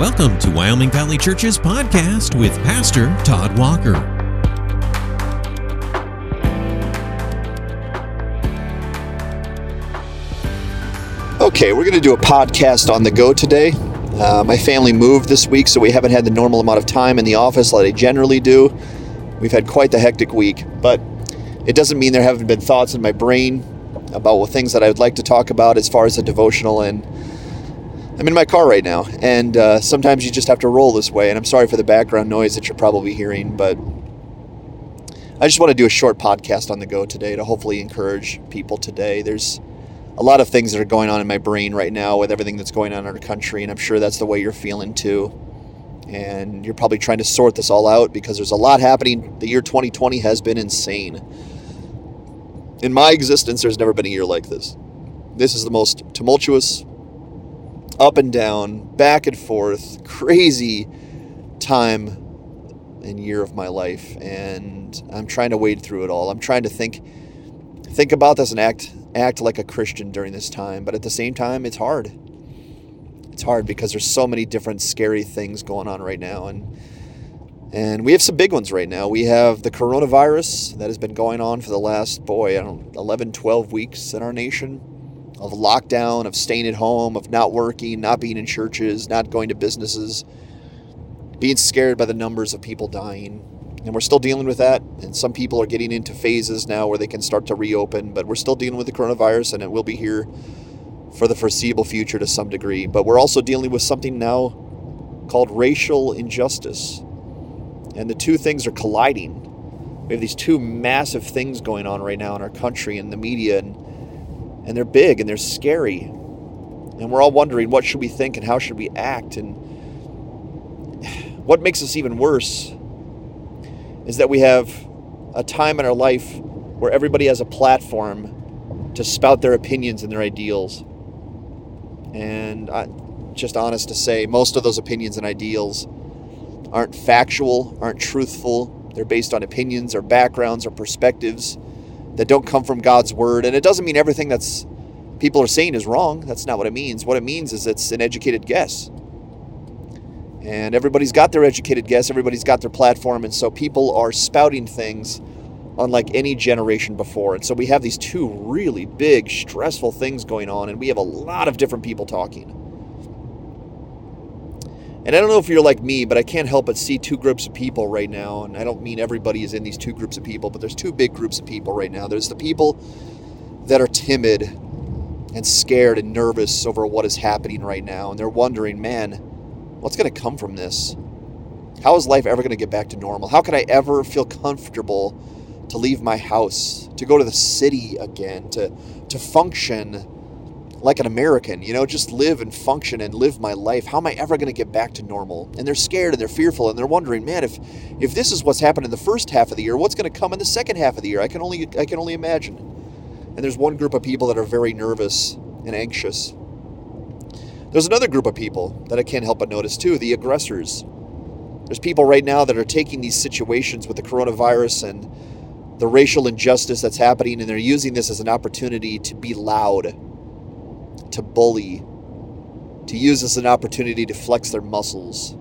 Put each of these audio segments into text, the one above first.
Welcome to Wyoming Valley Church's podcast with Pastor Todd Walker. Okay, we're going to do a podcast on the go today. Uh, my family moved this week, so we haven't had the normal amount of time in the office like I generally do. We've had quite the hectic week, but it doesn't mean there haven't been thoughts in my brain about things that I would like to talk about as far as a devotional and I'm in my car right now, and uh, sometimes you just have to roll this way. And I'm sorry for the background noise that you're probably hearing, but I just want to do a short podcast on the go today to hopefully encourage people today. There's a lot of things that are going on in my brain right now with everything that's going on in our country, and I'm sure that's the way you're feeling too. And you're probably trying to sort this all out because there's a lot happening. The year 2020 has been insane. In my existence, there's never been a year like this. This is the most tumultuous, up and down, back and forth, crazy time and year of my life. And I'm trying to wade through it all. I'm trying to think think about this and act act like a Christian during this time. But at the same time, it's hard. It's hard because there's so many different scary things going on right now. And and we have some big ones right now. We have the coronavirus that has been going on for the last, boy, I don't 11, 12 weeks in our nation of lockdown, of staying at home, of not working, not being in churches, not going to businesses, being scared by the numbers of people dying. And we're still dealing with that. And some people are getting into phases now where they can start to reopen, but we're still dealing with the coronavirus and it will be here for the foreseeable future to some degree. But we're also dealing with something now called racial injustice. And the two things are colliding. We have these two massive things going on right now in our country and the media and and they're big and they're scary. And we're all wondering what should we think and how should we act and what makes us even worse is that we have a time in our life where everybody has a platform to spout their opinions and their ideals. And I, just honest to say, most of those opinions and ideals aren't factual, aren't truthful. They're based on opinions or backgrounds or perspectives that don't come from God's word. And it doesn't mean everything that's people are saying is wrong. That's not what it means. What it means is it's an educated guess. And everybody's got their educated guess, everybody's got their platform, and so people are spouting things unlike any generation before. And so we have these two really big, stressful things going on, and we have a lot of different people talking. And I don't know if you're like me, but I can't help but see two groups of people right now. And I don't mean everybody is in these two groups of people, but there's two big groups of people right now. There's the people that are timid and scared and nervous over what is happening right now. And they're wondering, man, What's going to come from this? How is life ever going to get back to normal? How can I ever feel comfortable to leave my house, to go to the city again, to to function like an American, you know, just live and function and live my life. How am I ever going to get back to normal? And they're scared and they're fearful and they're wondering, man, if if this is what's happened in the first half of the year, what's going to come in the second half of the year? I can only I can only imagine. And there's one group of people that are very nervous and anxious there's another group of people that I can't help but notice too the aggressors. There's people right now that are taking these situations with the coronavirus and the racial injustice that's happening, and they're using this as an opportunity to be loud, to bully, to use as an opportunity to flex their muscles.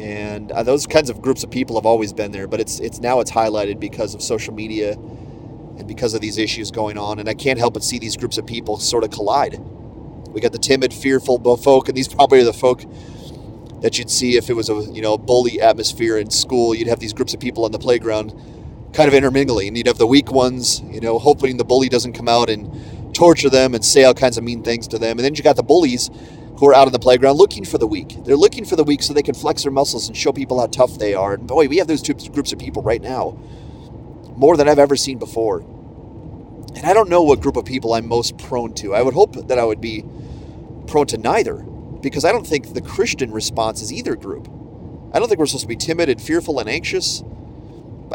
And uh, those kinds of groups of people have always been there, but it's it's now it's highlighted because of social media and because of these issues going on. And I can't help but see these groups of people sort of collide we got the timid, fearful folk, and these probably are the folk that you'd see if it was a you know bully atmosphere in school. You'd have these groups of people on the playground, kind of intermingling, you'd have the weak ones, you know, hoping the bully doesn't come out and torture them and say all kinds of mean things to them. And then you got the bullies who are out on the playground looking for the weak. They're looking for the weak so they can flex their muscles and show people how tough they are. And boy, we have those two groups of people right now, more than I've ever seen before. And I don't know what group of people I'm most prone to. I would hope that I would be prone to neither because I don't think the Christian response is either group. I don't think we're supposed to be timid and fearful and anxious.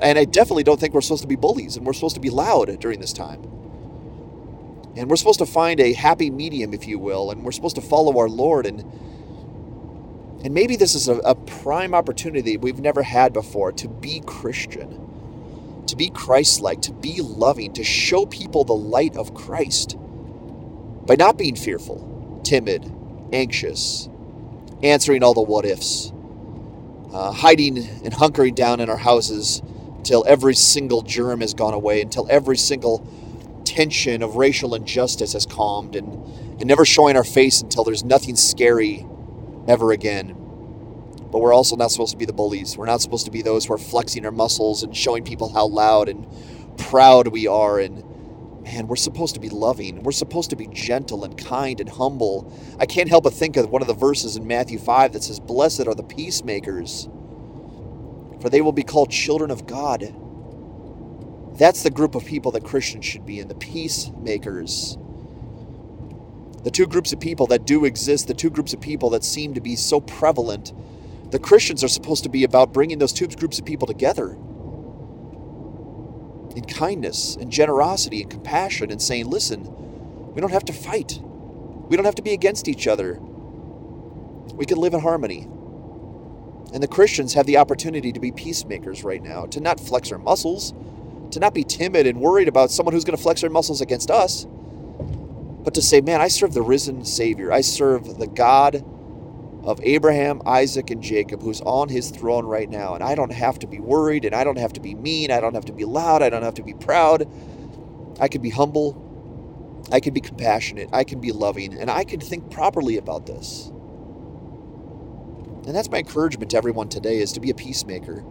And I definitely don't think we're supposed to be bullies and we're supposed to be loud during this time. And we're supposed to find a happy medium, if you will, and we're supposed to follow our Lord. And, and maybe this is a, a prime opportunity we've never had before to be Christian to be Christ like, to be loving, to show people the light of Christ by not being fearful, timid, anxious, answering all the what ifs, uh, hiding and hunkering down in our houses until every single germ has gone away, until every single tension of racial injustice has calmed, and, and never showing our face until there's nothing scary ever again. But we're also not supposed to be the bullies. We're not supposed to be those who are flexing our muscles and showing people how loud and proud we are. And man, we're supposed to be loving. We're supposed to be gentle and kind and humble. I can't help but think of one of the verses in Matthew 5 that says, Blessed are the peacemakers, for they will be called children of God. That's the group of people that Christians should be in, the peacemakers. The two groups of people that do exist, the two groups of people that seem to be so prevalent the Christians are supposed to be about bringing those two groups of people together in kindness and generosity and compassion and saying, listen, we don't have to fight. We don't have to be against each other. We can live in harmony. And the Christians have the opportunity to be peacemakers right now, to not flex our muscles, to not be timid and worried about someone who's going to flex their muscles against us, but to say, man, I serve the risen Savior. I serve the God of Abraham, Isaac, and Jacob, who's on his throne right now. And I don't have to be worried, and I don't have to be mean, I don't have to be loud, I don't have to be proud. I can be humble, I can be compassionate, I can be loving, and I can think properly about this. And that's my encouragement to everyone today is to be a peacemaker.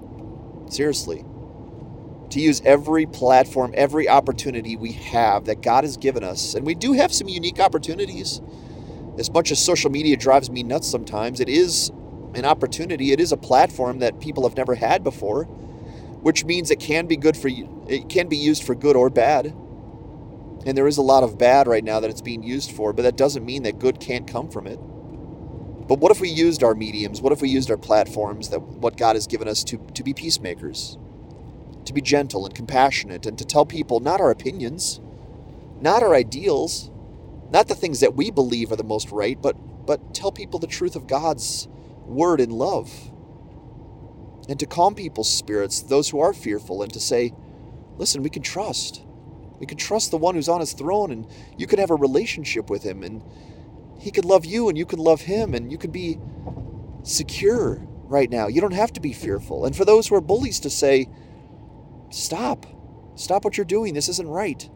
Seriously. To use every platform, every opportunity we have that God has given us. And we do have some unique opportunities as much as social media drives me nuts sometimes, it is an opportunity. It is a platform that people have never had before, which means it can be good for you. It can be used for good or bad. And there is a lot of bad right now that it's being used for, but that doesn't mean that good can't come from it. But what if we used our mediums? What if we used our platforms that what God has given us to, to be peacemakers, to be gentle and compassionate, and to tell people not our opinions, not our ideals, not the things that we believe are the most right, but, but tell people the truth of God's word in love. And to calm people's spirits, those who are fearful, and to say, listen, we can trust. We can trust the one who's on his throne, and you can have a relationship with him, and he can love you, and you can love him, and you can be secure right now. You don't have to be fearful. And for those who are bullies, to say, stop. Stop what you're doing. This isn't right.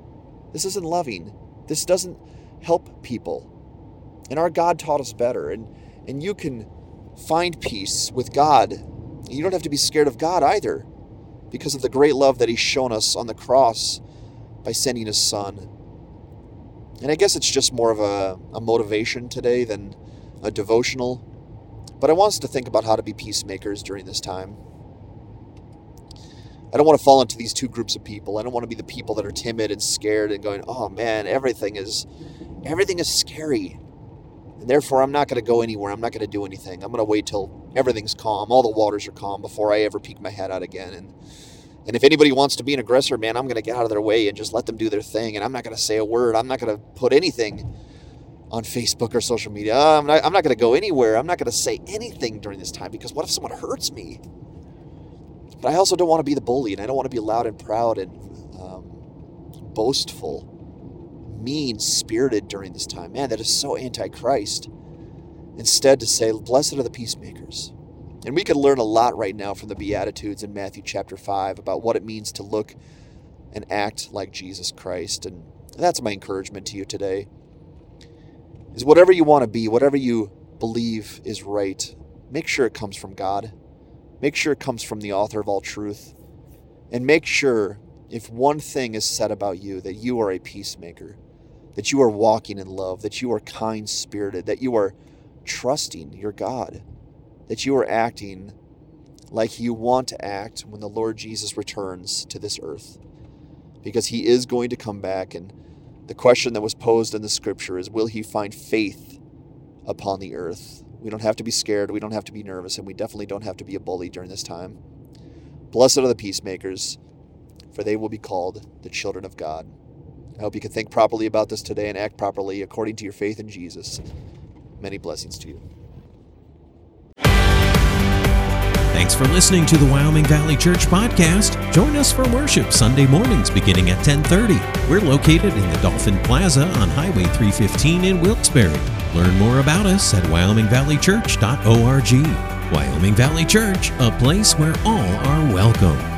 This isn't loving. This doesn't help people. And our God taught us better. And, and you can find peace with God. You don't have to be scared of God either because of the great love that He's shown us on the cross by sending His Son. And I guess it's just more of a, a motivation today than a devotional. But I want us to think about how to be peacemakers during this time. I don't want to fall into these two groups of people. I don't want to be the people that are timid and scared and going, "Oh man, everything is everything is scary. And therefore, I'm not going to go anywhere. I'm not going to do anything. I'm going to wait till everything's calm, all the waters are calm before I ever peek my head out again. And and if anybody wants to be an aggressor, man, I'm going to get out of their way and just let them do their thing. And I'm not going to say a word. I'm not going to put anything on Facebook or social media. I'm not, I'm not going to go anywhere. I'm not going to say anything during this time because what if someone hurts me? But I also don't want to be the bully, and I don't want to be loud and proud and um, boastful mean spirited during this time. Man, that is so anti-Christ. Instead, to say, Blessed are the peacemakers. And we could learn a lot right now from the Beatitudes in Matthew chapter 5 about what it means to look and act like Jesus Christ. And that's my encouragement to you today. Is whatever you want to be, whatever you believe is right, make sure it comes from God. Make sure it comes from the author of all truth. And make sure, if one thing is said about you, that you are a peacemaker that you are walking in love, that you are kind spirited, that you are trusting your God, that you are acting like you want to act when the Lord Jesus returns to this earth. Because he is going to come back, and the question that was posed in the scripture is Will he find faith upon the earth? We don't have to be scared, we don't have to be nervous, and we definitely don't have to be a bully during this time. Blessed are the peacemakers, for they will be called the children of God. I hope you can think properly about this today and act properly according to your faith in Jesus. Many blessings to you. Thanks for listening to the Wyoming Valley Church podcast. Join us for worship Sunday mornings beginning at 10:30. We're located in the Dolphin Plaza on Highway 315 in Wilkes-Barre. Learn more about us at wyomingvalleychurch.org. Wyoming Valley Church, a place where all are welcome.